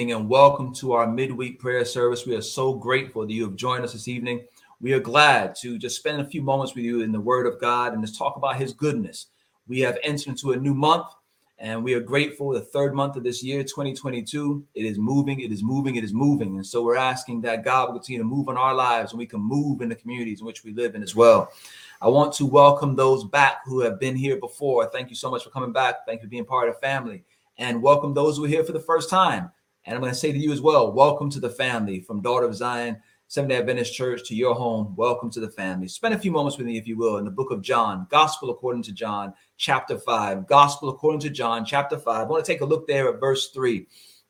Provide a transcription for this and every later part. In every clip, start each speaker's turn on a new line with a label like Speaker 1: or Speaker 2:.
Speaker 1: evening and welcome to our midweek prayer service. We are so grateful that you have joined us this evening. We are glad to just spend a few moments with you in the Word of God and just talk about His goodness. We have entered into a new month and we are grateful. The third month of this year, 2022, it is moving, it is moving, it is moving. And so we're asking that God will continue to move in our lives and we can move in the communities in which we live in as well. I want to welcome those back who have been here before. Thank you so much for coming back. Thank you for being part of the family. And welcome those who are here for the first time. And I'm going to say to you as well, welcome to the family from Daughter of Zion, Seventh day Adventist Church to your home. Welcome to the family. Spend a few moments with me, if you will, in the book of John, Gospel according to John, chapter 5. Gospel according to John, chapter 5. I want to take a look there at verse 3.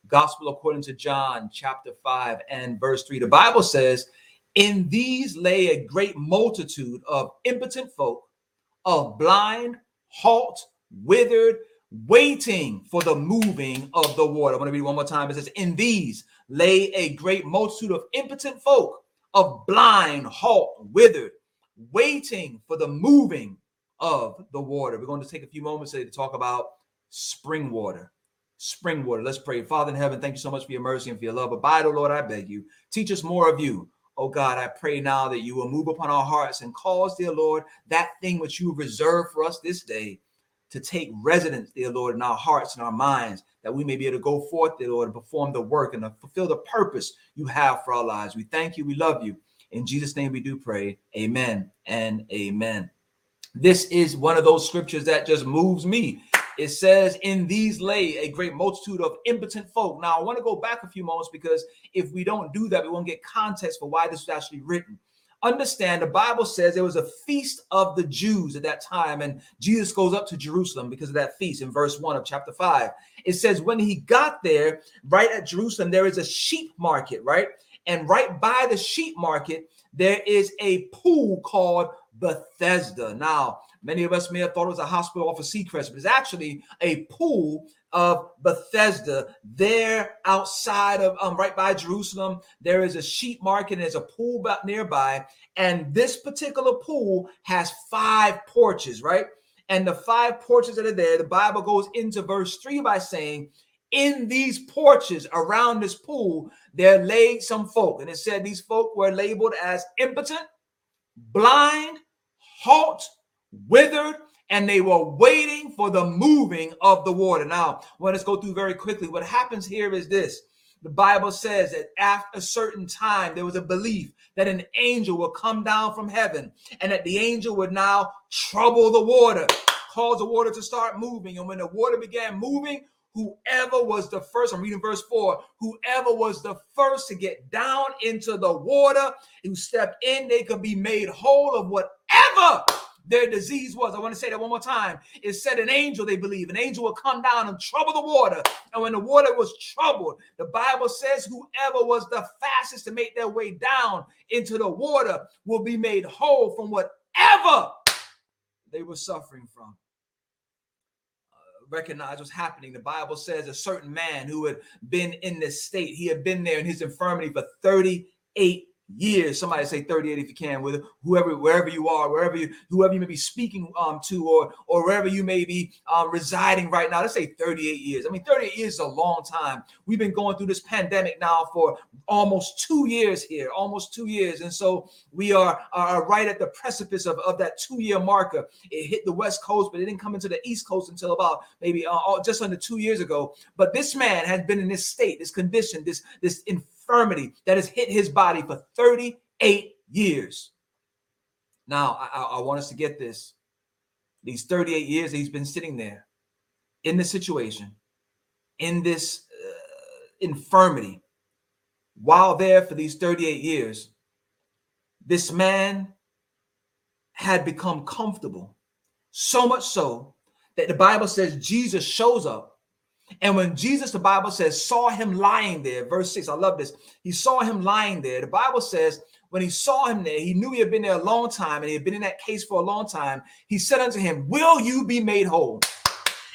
Speaker 1: Gospel according to John, chapter 5 and verse 3. The Bible says, in these lay a great multitude of impotent folk, of blind, halt, withered, waiting for the moving of the water. I want to read one more time. It says, In these lay a great multitude of impotent folk, of blind, halt, withered, waiting for the moving of the water. We're going to take a few moments today to talk about spring water. Spring water. Let's pray. Father in heaven, thank you so much for your mercy and for your love. Abide, O Lord, I beg you. Teach us more of you. Oh God, I pray now that you will move upon our hearts and cause, dear Lord, that thing which you reserved for us this day to take residence, dear Lord, in our hearts and our minds, that we may be able to go forth, dear Lord, and perform the work and to fulfill the purpose you have for our lives. We thank you. We love you. In Jesus' name we do pray. Amen and amen. This is one of those scriptures that just moves me. It says, In these lay a great multitude of impotent folk. Now, I want to go back a few moments because if we don't do that, we won't get context for why this was actually written. Understand the Bible says there was a feast of the Jews at that time, and Jesus goes up to Jerusalem because of that feast in verse 1 of chapter 5. It says, When he got there, right at Jerusalem, there is a sheep market, right? And right by the sheep market, there is a pool called Bethesda. Now, many of us may have thought it was a hospital off of Seacrest, but it's actually a pool of Bethesda there outside of um, right by Jerusalem. There is a sheep market, and there's a pool about nearby. And this particular pool has five porches, right? And the five porches that are there, the Bible goes into verse three by saying, in these porches around this pool, there laid some folk. And it said these folk were labeled as impotent, blind, halt, withered, and they were waiting for the moving of the water. Now, let us go through very quickly. What happens here is this the Bible says that after a certain time, there was a belief that an angel will come down from heaven and that the angel would now trouble the water, cause the water to start moving. And when the water began moving, whoever was the first, I'm reading verse four, whoever was the first to get down into the water, who stepped in, they could be made whole of whatever their disease was. I want to say that one more time. It said an angel, they believe, an angel will come down and trouble the water. And when the water was troubled, the Bible says whoever was the fastest to make their way down into the water will be made whole from whatever they were suffering from uh, recognize what's happening. The Bible says a certain man who had been in this state, he had been there in his infirmity for 38 years. Somebody say 38 if you can, with whoever, wherever you are, wherever you, whoever you may be speaking um, to, or or wherever you may be um, residing right now. Let's say 38 years. I mean, 38 years is a long time. We've been going through this pandemic now for almost two years here, almost two years, and so we are are right at the precipice of, of that two year marker. It hit the West Coast, but it didn't come into the East Coast until about maybe uh, just under two years ago. But this man has been in this state, this condition, this this in infirmity that has hit his body for 38 years. Now, I, I want us to get this. These 38 years he's been sitting there in this situation, in this uh, infirmity, while there for these 38 years, this man had become comfortable, so much so that the Bible says Jesus shows up and when Jesus, the Bible says, saw him lying there, verse 6, I love this. He saw him lying there. The Bible says, when he saw him there, he knew he had been there a long time and he had been in that case for a long time. He said unto him, Will you be made whole?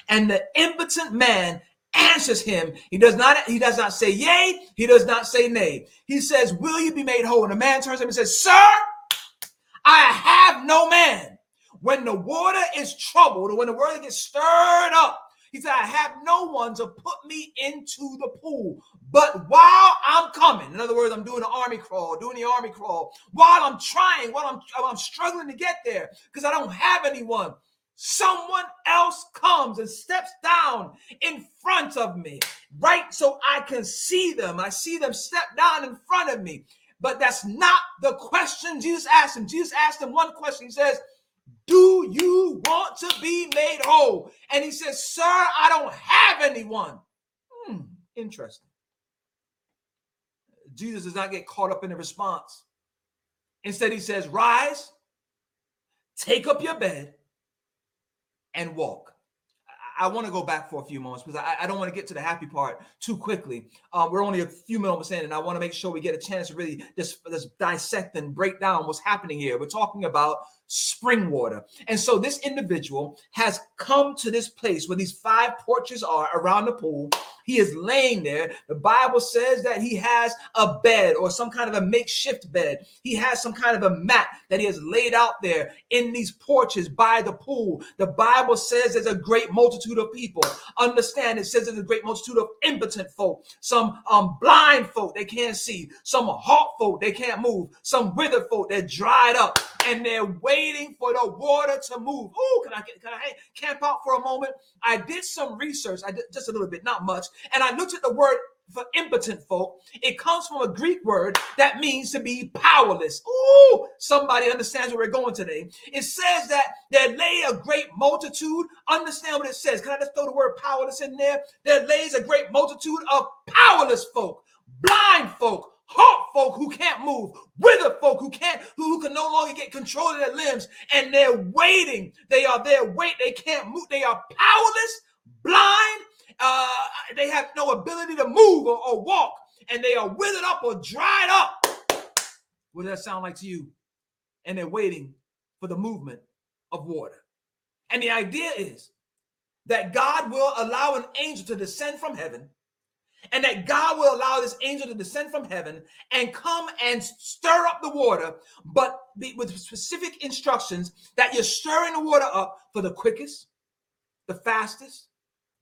Speaker 1: And the impotent man answers him. He does not, he does not say yea, he does not say nay. He says, Will you be made whole? And the man turns to him and says, Sir, I have no man. When the water is troubled, or when the water gets stirred up, He said, I have no one to put me into the pool. But while I'm coming, in other words, I'm doing the army crawl, doing the army crawl, while I'm trying, while I'm, I'm struggling to get there because I don't have anyone, someone else comes and steps down in front of me, right? So I can see them. I see them step down in front of me. But that's not the question Jesus asked him. Jesus asked him one question. He says, Do you want to be made whole? And he says, Sir, I don't have anyone. Hmm, interesting. Jesus does not get caught up in the response. Instead, he says, Rise, take up your bed, and walk. I want to go back for a few moments because I, I don't want to get to the happy part too quickly. Uh, we're only a few moments in, and I want to make sure we get a chance to really just, just dissect and break down what's happening here. We're talking about spring water. And so this individual has come to this place where these five porches are around the pool. He is laying there. The Bible says that he has a bed or some kind of a makeshift bed. He has some kind of a mat that he has laid out there in these porches by the pool. The Bible says there's a great multitude of people. Understand it says there's a great multitude of impotent folk, some um, blind folk they can't see, some halt folk they can't move, some withered folk they're dried up and they're waiting for the water to move. Oh, can I get, can I camp out for a moment? I did some research. I did just a little bit, not much, and I looked at the word for impotent folk. It comes from a Greek word that means to be powerless. Oh, somebody understands where we're going today. It says that there lay a great multitude. Understand what it says. Can I just throw the word powerless in there? There lays a great multitude of powerless folk, blind folk, halt folk who can't move, withered folk who can't, who, can no longer get control of their limbs, and they're waiting. They are there, wait, they can't move. They are powerless, blind, uh, they have no ability to move or, or walk, and they are withered up or dried up. What does that sound like to you? And they're waiting for the movement of water. And the idea is that God will allow an angel to descend from heaven and that God will allow this angel to descend from heaven and come and stir up the water, but with specific instructions that you're stirring the water up for the quickest, the fastest,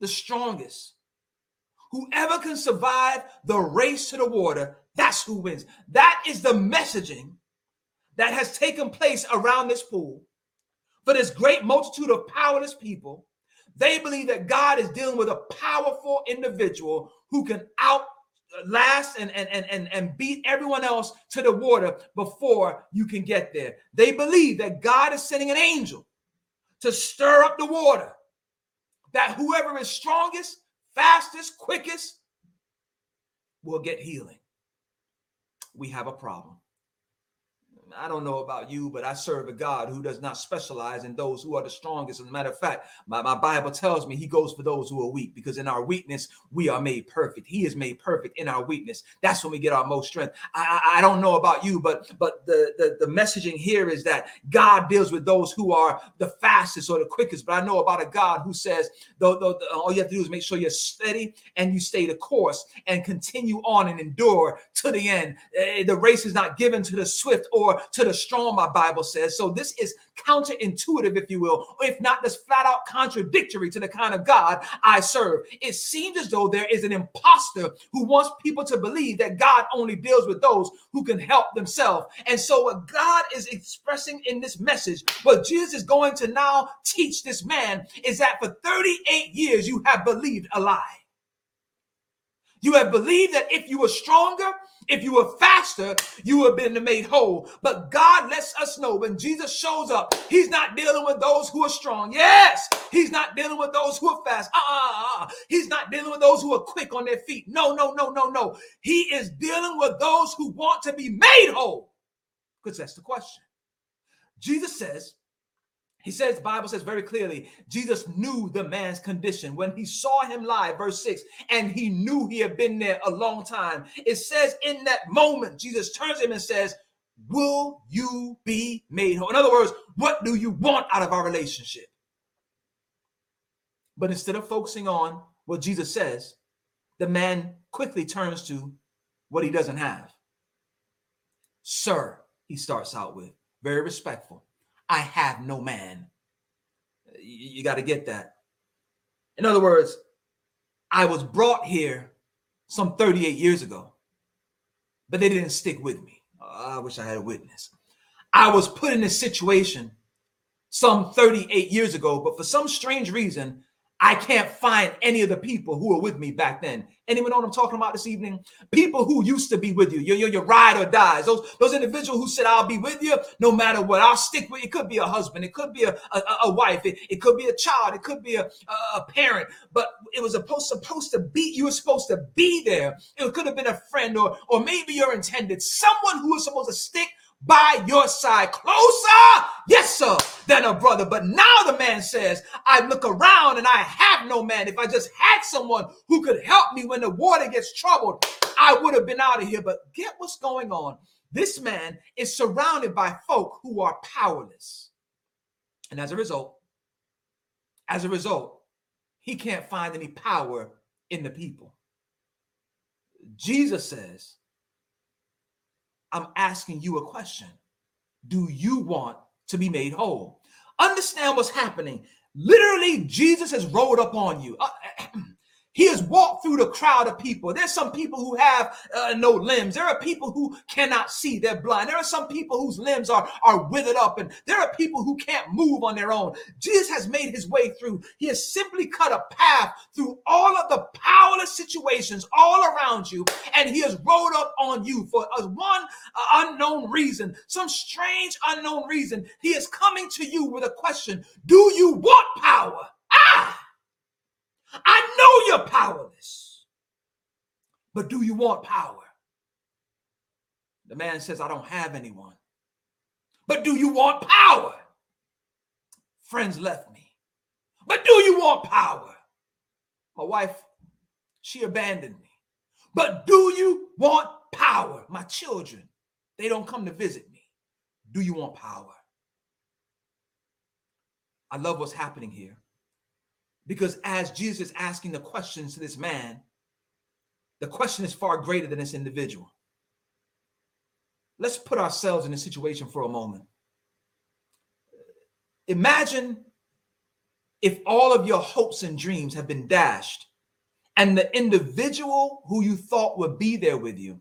Speaker 1: the strongest. Whoever can survive the race to the water, that's who wins. That is the messaging that has taken place around this pool for this great multitude of powerless people. They believe that God is dealing with a powerful individual who can outlast and, and, and, and, and beat everyone else to the water before you can get there. They believe that God is sending an angel to stir up the water, that whoever is strongest, fastest, quickest will get healing. We have a problem. I don't know about you, but I serve a God who does not specialize in those who are the strongest. As a matter of fact, my, my Bible tells me he goes for those who are weak because in our weakness, we are made perfect. He is made perfect in our weakness. That's when we get our most strength. I, I, I don't know about you, but but the, the, the messaging here is that God deals with those who are the fastest or the quickest. But I know about a God who says, though, though, all you have to do is make sure you're steady and you stay the course and continue on and endure to the end. Eh, the race is not given to the swift or to the strong, my Bible says. So this is counterintuitive, if you will, if not just flat out contradictory to the kind of God I serve. It seems as though there is an impostor who wants people to believe that God only deals with those who can help themselves. And so, what God is expressing in this message, what Jesus is going to now teach this man, is that for 38 years you have believed a lie. You have believed that if you were stronger, if you were faster, you would have been made whole. But God lets us know when Jesus shows up, He's not dealing with those who are strong. Yes, He's not dealing with those who are fast. Uh-uh. He's not dealing with those who are quick on their feet. No, no, no, no, no. He is dealing with those who want to be made whole. Because that's the question. Jesus says, he says, Bible says very clearly, Jesus knew the man's condition when he saw him lie, verse 6, and he knew he had been there a long time. It says, in that moment, Jesus turns him and says, Will you be made whole? In other words, what do you want out of our relationship? But instead of focusing on what Jesus says, the man quickly turns to what he doesn't have. Sir, he starts out with, very respectful. I have no man. You, you got to get that. In other words, I was brought here some 38 years ago, but they didn't stick with me. Oh, I wish I had a witness. I was put in this situation some 38 years ago, but for some strange reason, I can't find any of the people who were with me back then. Anyone know what I'm talking about this evening? People who used to be with you, your, your, your ride or dies. Those, those individuals who said, I'll be with you no matter what. I'll stick with you. It could be a husband. It could be a, a, a wife. It, it could be a child. It could be a, a, parent. But it was supposed, supposed to be, you were supposed to be there. It could have been a friend or, or maybe your intended, someone who was supposed to stick by your side, closer, yes, sir, than a brother. But now the man says, I look around and I have no man. If I just had someone who could help me when the water gets troubled, I would have been out of here. But get what's going on. This man is surrounded by folk who are powerless. And as a result, as a result, he can't find any power in the people. Jesus says, I'm asking you a question. Do you want to be made whole? Understand what's happening. Literally, Jesus has rolled up on you. Uh, He has walked through the crowd of people. There's some people who have uh, no limbs. There are people who cannot see. They're blind. There are some people whose limbs are, are withered up, and there are people who can't move on their own. Jesus has made his way through. He has simply cut a path through all of the powerless situations all around you, and he has rolled up on you for a one uh, unknown reason, some strange unknown reason. He is coming to you with a question Do you want power? Ah! I know you're powerless, but do you want power? The man says, I don't have anyone. But do you want power? Friends left me. But do you want power? My wife, she abandoned me. But do you want power? My children, they don't come to visit me. Do you want power? I love what's happening here. Because as Jesus is asking the questions to this man, the question is far greater than this individual. Let's put ourselves in a situation for a moment. Imagine if all of your hopes and dreams have been dashed, and the individual who you thought would be there with you,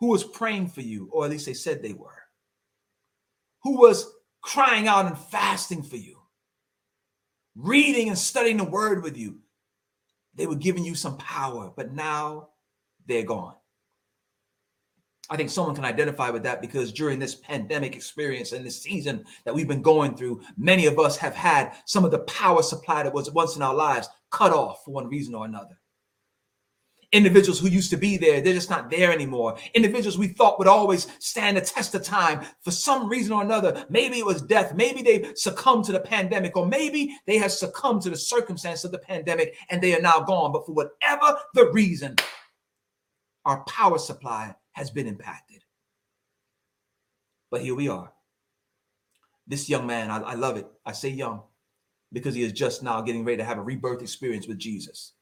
Speaker 1: who was praying for you, or at least they said they were, who was crying out and fasting for you, reading and studying the word with you. They were giving you some power, but now they're gone. I think someone can identify with that because during this pandemic experience and this season that we've been going through, many of us have had some of the power supply that was once in our lives cut off for one reason or another individuals who used to be there they're just not there anymore. Individuals we thought would always stand the test of time for some reason or another. Maybe it was death. Maybe they succumbed to the pandemic or maybe they have succumbed to the circumstance of the pandemic and they are now gone. But for whatever the reason our power supply has been impacted. But here we are. This young man I, I love it. I say young because he is just now getting ready to have a rebirth experience with jesus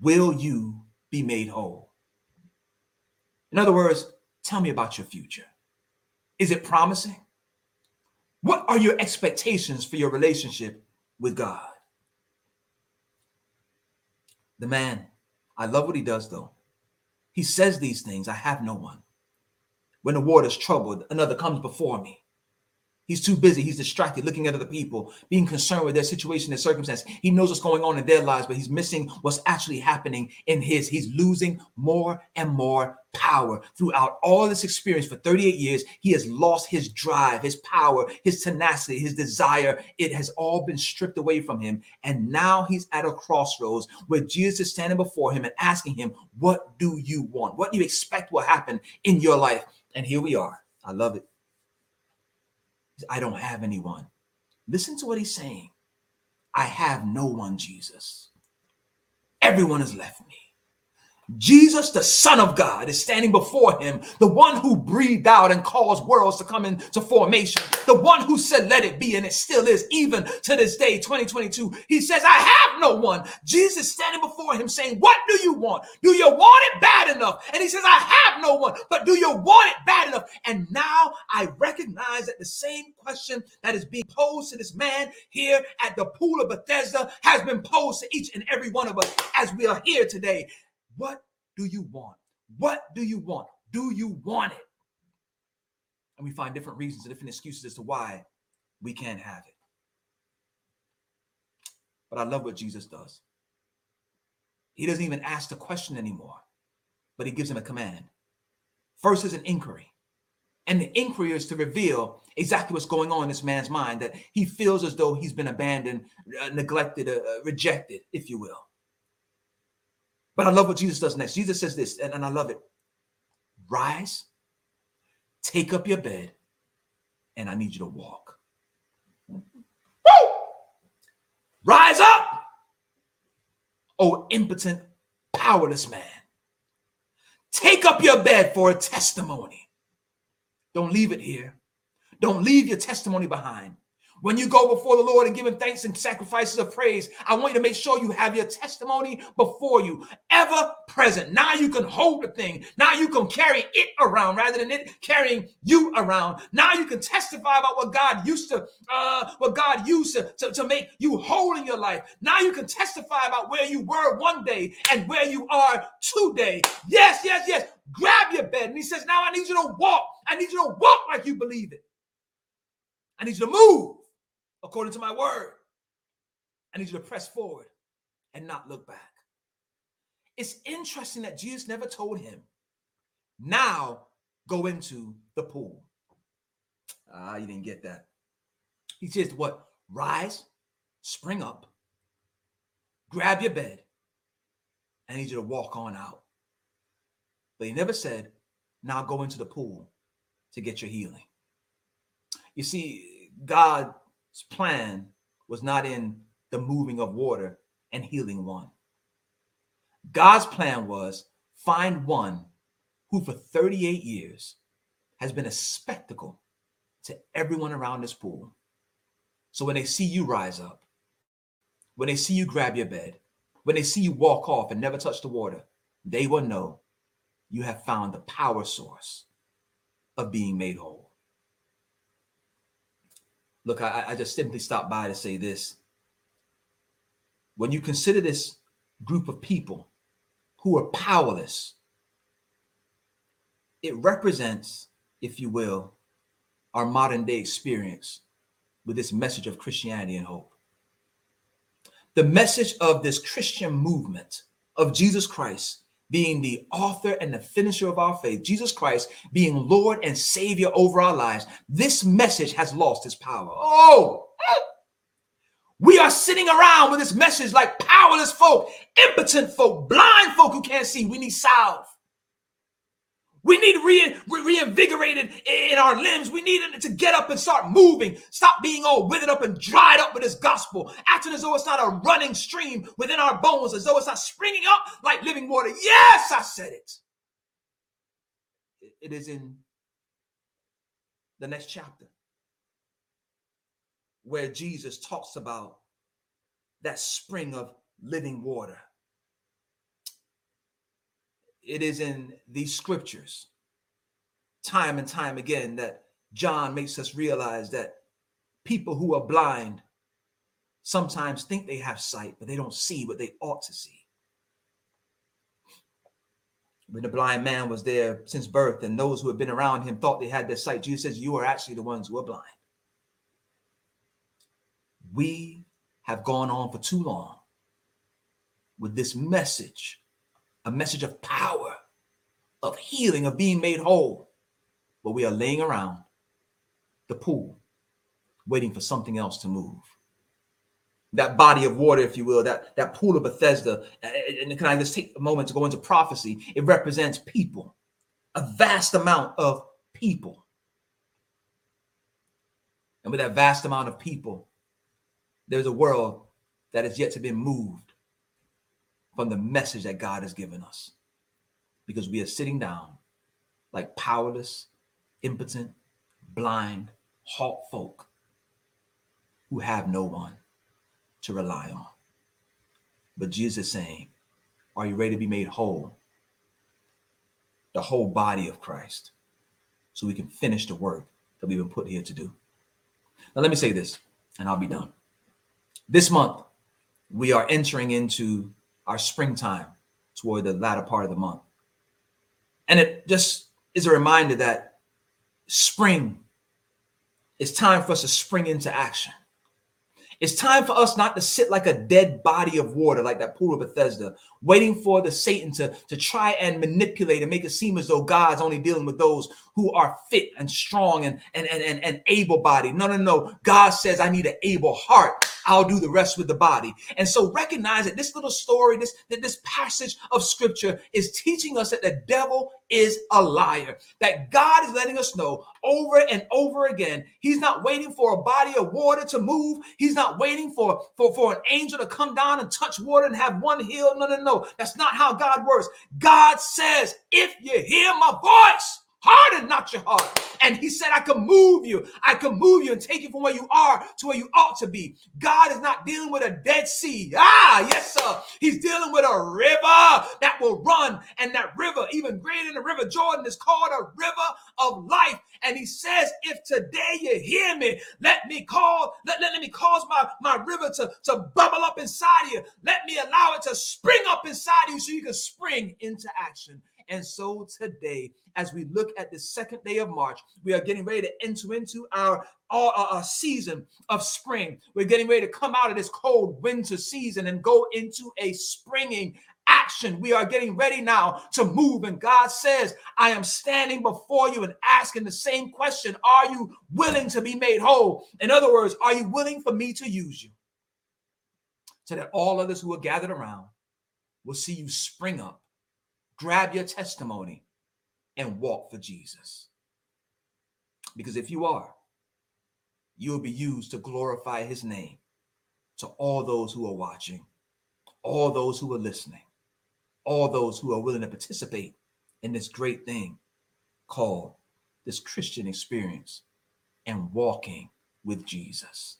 Speaker 1: will you be made whole? In other words, tell me about your future. Is it promising? What are your expectations for your relationship with God? The man, I love what he does though. He says these things I have no one. When the water's troubled, another comes before me. He's too busy. He's distracted, looking at other people, being concerned with their situation, their circumstance. He knows what's going on in their lives, but he's missing what's actually happening in his. He's losing more and more power. Throughout all this experience for 38 years, he has lost his drive, his power, his tenacity, his desire. It has all been stripped away from him. And now he's at a crossroads where Jesus is standing before him and asking him, What do you want? What do you expect will happen in your life? And here we are. I love it. I don't have anyone. Listen to what he's saying. I have no one, Jesus. Everyone has left me. Jesus, the Son of God, is standing before him, the one who breathed out and caused worlds to come into formation, the one who said, Let it be, and it still is, even to this day, 2022. He says, I have no one. Jesus standing before him saying, What do you want? Do you want it bad enough? And he says, I have no one, but do you want it bad enough? And now I recognize that the same question that is being posed to this man here at the pool of Bethesda has been posed to each and every one of us as we are here today. What do you want? What do you want? Do you want it? And we find different reasons and different excuses as to why we can't have it. But I love what Jesus does. He doesn't even ask the question anymore, but he gives him a command. First is an inquiry. And the inquiry is to reveal exactly what's going on in this man's mind that he feels as though he's been abandoned, uh, neglected, uh, uh rejected, if you will. But I love what Jesus does next. Jesus says this, and, and I love it rise, take up your bed, and I need you to walk. Woo! Rise up, oh impotent, powerless man. Take up your bed for a testimony. Don't leave it here. Don't leave your testimony behind. When you go before the Lord and give him thanks and sacrifices of praise, I want you to make sure you have your testimony before you, ever present. Now you can hold the thing. Now you can carry it around rather than it carrying you around. Now you can testify about what God used to, uh, what God used to, to, to make you whole in your life. Now you can testify about where you were one day and where you are today. Yes, yes, yes. Grab your bed. And he says, Now I need you to walk. I need you to walk like you believe it. I need you to move according to my word. I need you to press forward and not look back. It's interesting that Jesus never told him, now go into the pool. Ah, you didn't get that. He says, what? Rise, spring up, grab your bed. And I need you to walk on out. But he never said, now go into the pool to get your healing. You see, God plan was not in the moving of water and healing one. God's plan was find one who for 38 years has been a spectacle to everyone around this pool. So when they see you rise up, when they see you grab your bed, when they see you walk off and never touch the water, they will know you have found the power source of being made whole. Look, I, I just simply stopped by to say this. When you consider this group of people who are powerless, it represents, if you will, our modern day experience with this message of Christianity and hope. The message of this Christian movement of Jesus Christ being the author and the finisher of our faith, Jesus Christ being Lord and Savior over our lives, this message has lost its power. Oh, we are sitting around with this message like powerless folk, impotent folk, blind folk who can't see. We need salve. We need re- re- reinvigorated in our limbs. We need to get up and start moving. Stop being all withered up and dried up with this gospel, acting as though it's not a running stream within our bones, as though it's not springing up like living water. Yes, I said it. It is in the next chapter where Jesus talks about that spring of living water it is in these scriptures, time and time again, that John makes us realize that people who are blind sometimes think they have sight, but they don't see what they ought to see. When the blind man was there since birth, and those who had been around him thought they had their sight, Jesus says, You are actually the ones who are blind. We have gone on for too long with this message a message of power, of healing, of being made whole. But we are laying around the pool, waiting for something else to move. That body of water, if you will, that, that pool of Bethesda. And can I just take a moment to go into prophecy? It represents people, a vast amount of people. And with that vast amount of people, there's a world that has yet to be moved from the message that God has given us. because we are sitting down like powerless, impotent, blind, halt folk who have no one to rely on. But Jesus is saying, Are you ready to be made whole? The whole body of Christ, so we can finish the work that we've been put here to do. Now, let me say this, and I'll be done. This month, we are entering into our springtime toward the latter part of the month. And it just is a reminder that spring is time for us to spring into action. It's time for us not to sit like a dead body of water, like that pool of Bethesda, waiting for the Satan to, to try and manipulate and make it seem as though God's only dealing with those who are fit and strong and, and, and, and, and able bodied. No, no, no. God says, I need an able heart. I'll do the rest with the body. And so recognize that this little story, this, that this passage of scripture is teaching us that the devil is a liar. That God is letting us know over and over again. He's not waiting for a body of water to move. He's not waiting for, for, for an angel to come down and touch water and have one heal. No, no, no. That's not how God works. God says, if you hear my voice, Your heart. And he said, I can move you. I can move you and take you from where you are to where you ought to be. God is not dealing with a dead sea. Ah, yes, sir. He's dealing with a river that will run. And that river, even greater than the river Jordan, is called a river of life. And he says, if today you hear me, let me call, let, let, let me cause my, my river to, to bubble up inside of you. Let me allow it to spring up inside of you so you can spring into action. And so today, as we look at the second day of March, we are getting ready to enter into our, our, our season of spring. We're getting ready to come out of this cold winter season and go into a springing action. We are getting ready now to move. And God says, I am standing before you and asking the same question Are you willing to be made whole? In other words, are you willing for me to use you? So that all others who are gathered around will see you spring up grab your testimony and walk for Jesus. Because if you are, you will be used to glorify his name to all those who are watching, all those who are listening, all those who are willing to participate in this great thing called this Christian experience and walking with Jesus.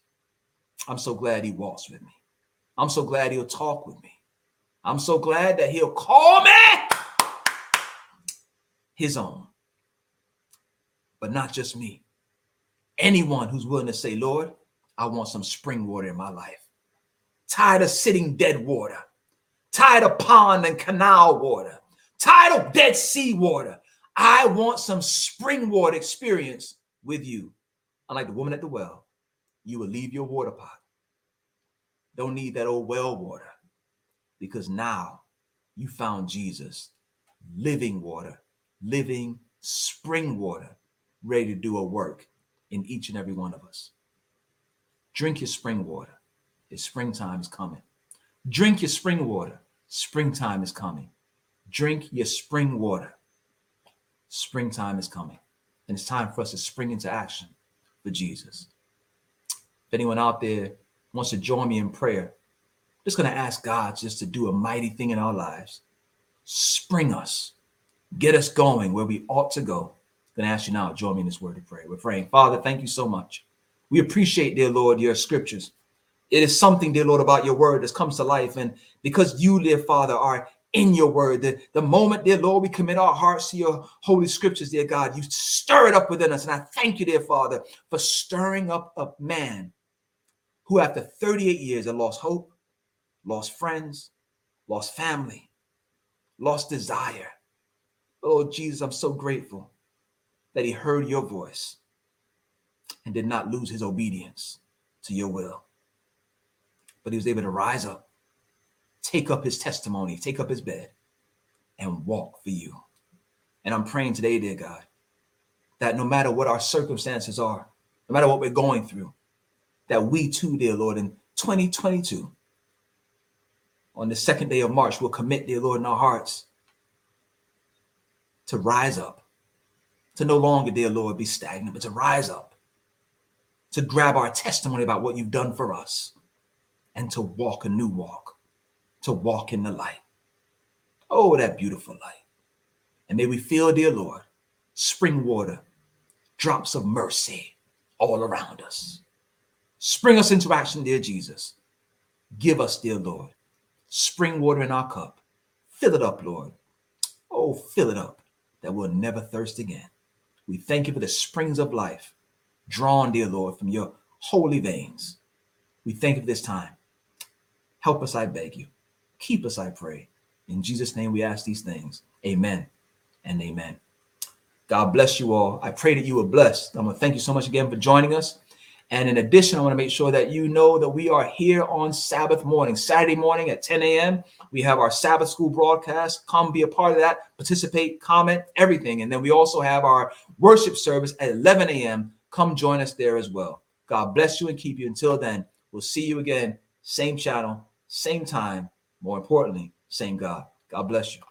Speaker 1: I'm so glad he walks with me. I'm so glad he'll talk with me. I'm so glad that he'll call me his own. But not just me. Anyone who's willing to say, Lord, I want some spring water in my life. Tired of sitting dead water. Tired of pond and canal water. Tired of dead sea water. I want some spring water experience with you. Unlike the woman at the well, you will leave your water pot. Don't need that old well water because now you found Jesus, living water living spring water ready to do a work in each and every one of us. Drink your spring water. Your springtime is coming. Drink your spring water. Springtime is coming. Drink your spring water. Springtime is coming. And it's time for us to spring into action for Jesus. If anyone out there wants to join me in prayer, I'm just going to ask God just to do a mighty thing in our lives. Spring us get us going where we ought to go. Going to ask you now, join me in this word of prayer. We're praying. Father, thank you so much. We appreciate, dear Lord, your scriptures. It is something, dear Lord, about your word that comes to life. And because you, dear Father, are in your word, the, the moment, dear Lord, we commit our hearts to your holy scriptures, dear God, you stir it up within us. And I thank you, dear Father, for stirring up a man who, after 38 years, had lost hope, lost friends, lost family, lost desire Oh, Jesus, I'm so grateful that he heard your voice and did not lose his obedience to your will. But he was able to rise up, take up his testimony, take up his bed, and walk for you. And I'm praying today, dear God, that no matter what our circumstances are, no matter what we're going through, that we too, dear Lord, in 2022, on the second day of March, will commit, dear Lord, in our hearts to rise up, to no longer, dear Lord, be stagnant, but to rise up, to grab our testimony about what you've done for us, and to walk a new walk, to walk in the light. Oh, that beautiful light. And may we feel, dear Lord, spring water, drops of mercy all around us. Spring us into action, dear Jesus. Give us, dear Lord, spring water in our cup. Fill it up, Lord. Oh, fill it up that we'll never thirst again. We thank you for the springs of life drawn, dear Lord, from your holy veins. We thank you for this time. Help us, I beg you. Keep us, I pray. In Jesus' name we ask these things. Amen and amen. God bless you all. I pray that you were blessed. I'm going to thank you so much again for joining us. And in addition, I want to make sure that you know that we are here on Sabbath morning, Saturday morning at 10 a.m. We have our Sabbath school broadcast. Come be a part of that, participate, comment, everything. And then we also have our worship service at 11 a.m. Come join us there as well. God bless you and keep you. Until then, we'll see you again, same channel, same time. More importantly, same God. God bless you.